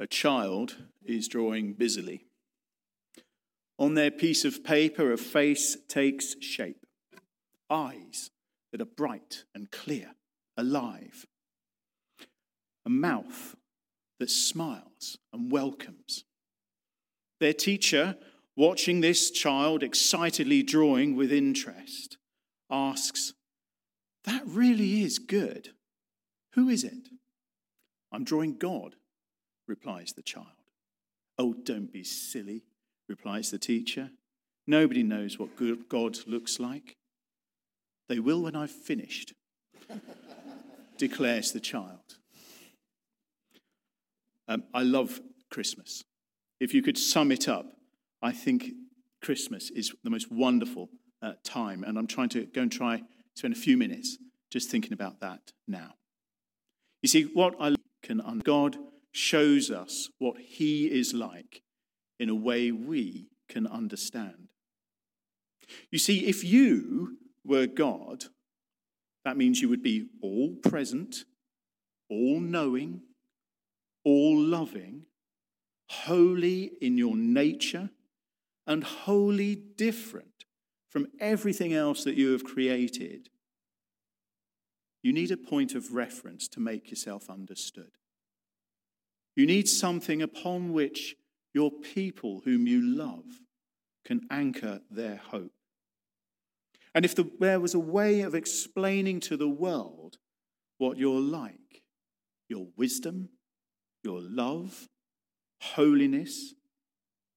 A child is drawing busily. On their piece of paper, a face takes shape. Eyes that are bright and clear, alive. A mouth that smiles and welcomes. Their teacher, watching this child excitedly drawing with interest, asks, That really is good. Who is it? I'm drawing God, replies the child. Oh, don't be silly, replies the teacher. Nobody knows what God looks like. They will when I've finished, declares the child. Um, I love Christmas. If you could sum it up, I think Christmas is the most wonderful uh, time, and I'm trying to go and try to spend a few minutes just thinking about that now. You see, what I can un- God shows us what He is like in a way we can understand. You see, if you were God, that means you would be all present, all knowing, all loving, holy in your nature, and wholly different from everything else that you have created. You need a point of reference to make yourself understood. You need something upon which your people whom you love can anchor their hope. And if the, there was a way of explaining to the world what you're like, your wisdom, your love, holiness,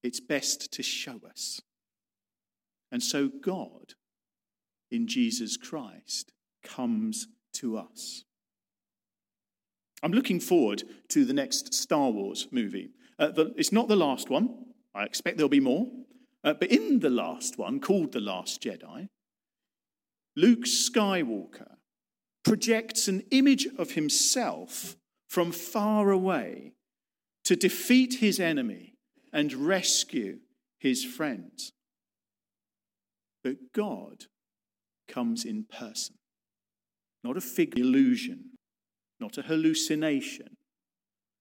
it's best to show us. And so God, in Jesus Christ, comes to us. I'm looking forward to the next Star Wars movie. Uh, the, it's not the last one. I expect there'll be more. Uh, but in the last one, called The Last Jedi, Luke Skywalker projects an image of himself from far away to defeat his enemy and rescue his friends. But God comes in person, not a figure illusion, not a hallucination,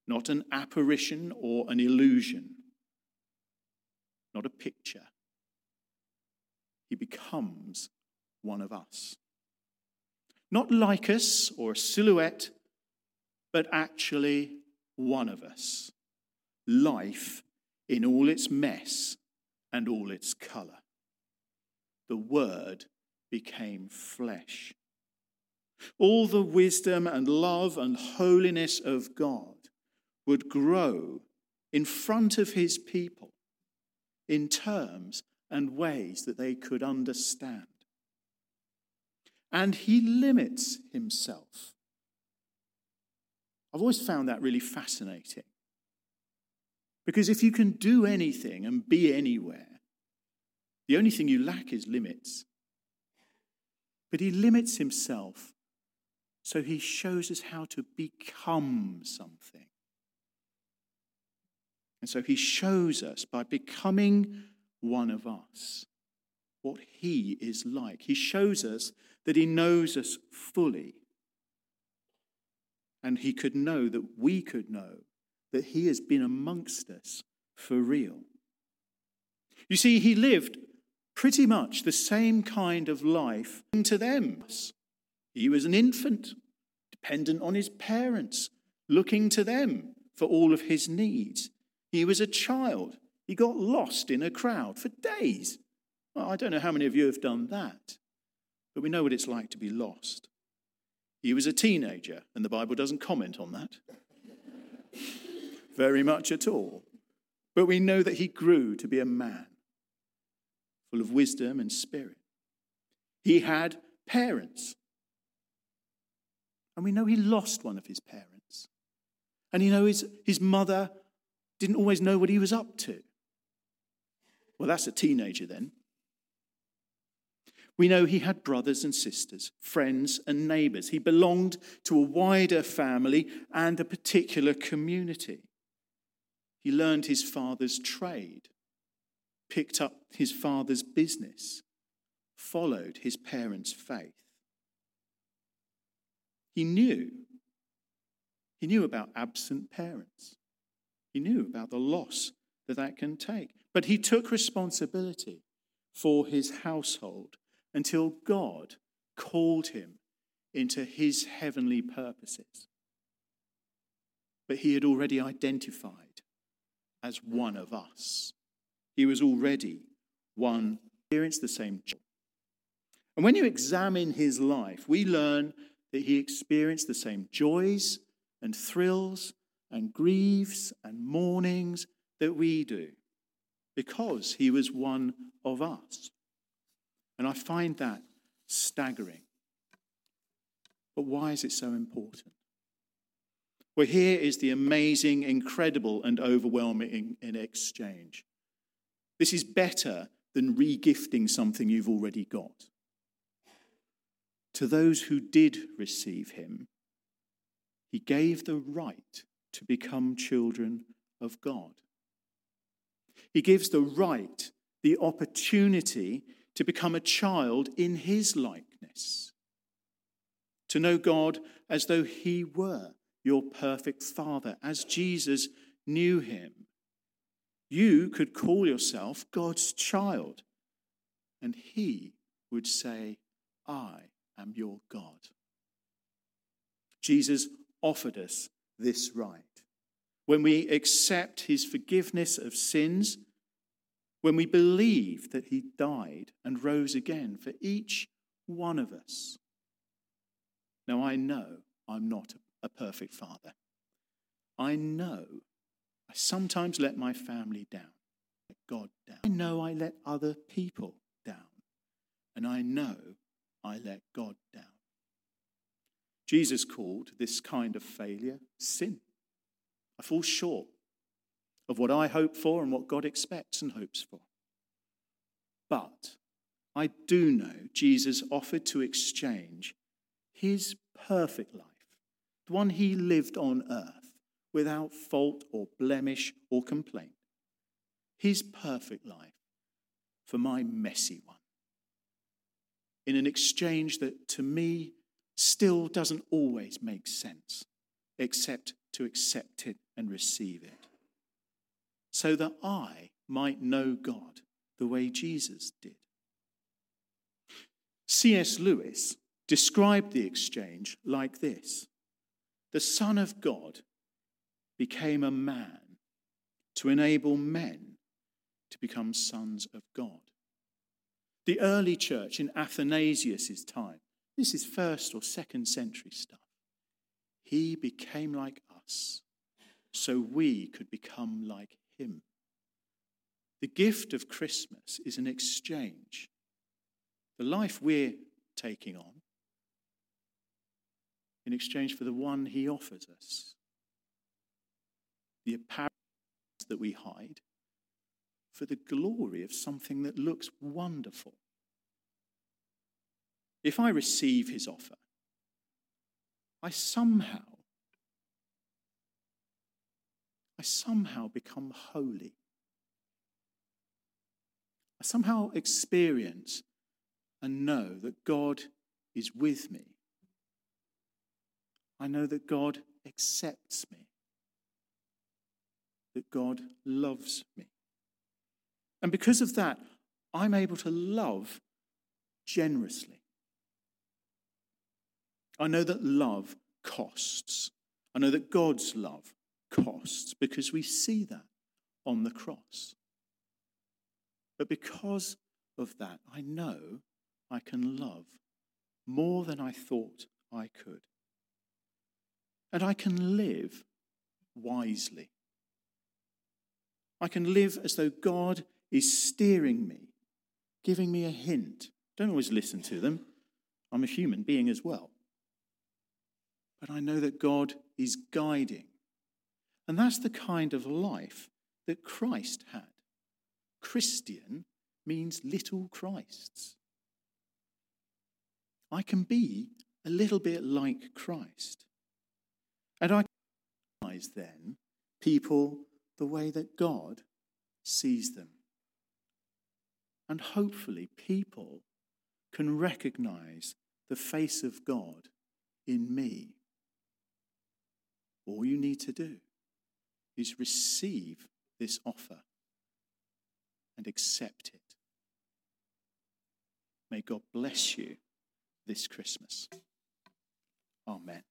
not an apparition or an illusion, not a picture. He becomes one of us. Not like us or a silhouette, but actually one of us. Life in all its mess and all its colour. The Word became flesh. All the wisdom and love and holiness of God would grow in front of his people in terms and ways that they could understand. And he limits himself. I've always found that really fascinating. Because if you can do anything and be anywhere, the only thing you lack is limits. But he limits himself so he shows us how to become something. And so he shows us by becoming one of us what he is like. He shows us that he knows us fully. And he could know that we could know that he has been amongst us for real. You see, he lived pretty much the same kind of life to them. He was an infant, dependent on his parents, looking to them for all of his needs. He was a child. He got lost in a crowd for days. Well, I don't know how many of you have done that, but we know what it's like to be lost. He was a teenager, and the Bible doesn't comment on that very much at all. But we know that he grew to be a man full of wisdom and spirit. He had parents and we know he lost one of his parents. And you know his, his mother didn't always know what he was up to. Well, that's a teenager then. We know he had brothers and sisters, friends and neighbors. He belonged to a wider family and a particular community. He learned his father's trade, picked up his father's business, followed his parents' faith. He knew. He knew about absent parents. He knew about the loss that that can take. But he took responsibility for his household until God called him into his heavenly purposes. But he had already identified as one of us. He was already one, experienced the same. And when you examine his life, we learn that he experienced the same joys and thrills and griefs and mournings that we do because he was one of us. And I find that staggering. But why is it so important? Well, here is the amazing, incredible, and overwhelming in exchange. This is better than regifting something you've already got. To those who did receive him, he gave the right to become children of God. He gives the right, the opportunity to become a child in his likeness, to know God as though he were your perfect Father, as Jesus knew him. You could call yourself God's child, and he would say, I am your God. Jesus offered us this right. When we accept his forgiveness of sins, when we believe that he died and rose again for each one of us. Now, I know I'm not a perfect father. I know I sometimes let my family down, let God down. I know I let other people down. And I know I let God down. Jesus called this kind of failure sin. I fall short of what I hope for and what God expects and hopes for. But I do know Jesus offered to exchange his perfect life, the one he lived on earth without fault or blemish or complaint, his perfect life for my messy one. In an exchange that to me still doesn't always make sense, except to accept it and receive it, so that I might know God the way Jesus did. C.S. Lewis described the exchange like this The Son of God became a man to enable men to become sons of God. The early church in Athanasius' time, this is first or second century stuff, he became like us so we could become like him. The gift of Christmas is an exchange. The life we're taking on in exchange for the one he offers us the apparent that we hide for the glory of something that looks wonderful. If I receive his offer, I somehow I somehow become holy. I somehow experience and know that God is with me. I know that God accepts me that God loves me. And because of that, I'm able to love generously. I know that love costs. I know that God's love costs because we see that on the cross. But because of that, I know I can love more than I thought I could. And I can live wisely. I can live as though God is steering me, giving me a hint. Don't always listen to them. I'm a human being as well. But I know that God is guiding. And that's the kind of life that Christ had. Christian means little Christs. I can be a little bit like Christ. And I recognize then people the way that God sees them. And hopefully, people can recognize the face of God in me. All you need to do is receive this offer and accept it. May God bless you this Christmas. Amen.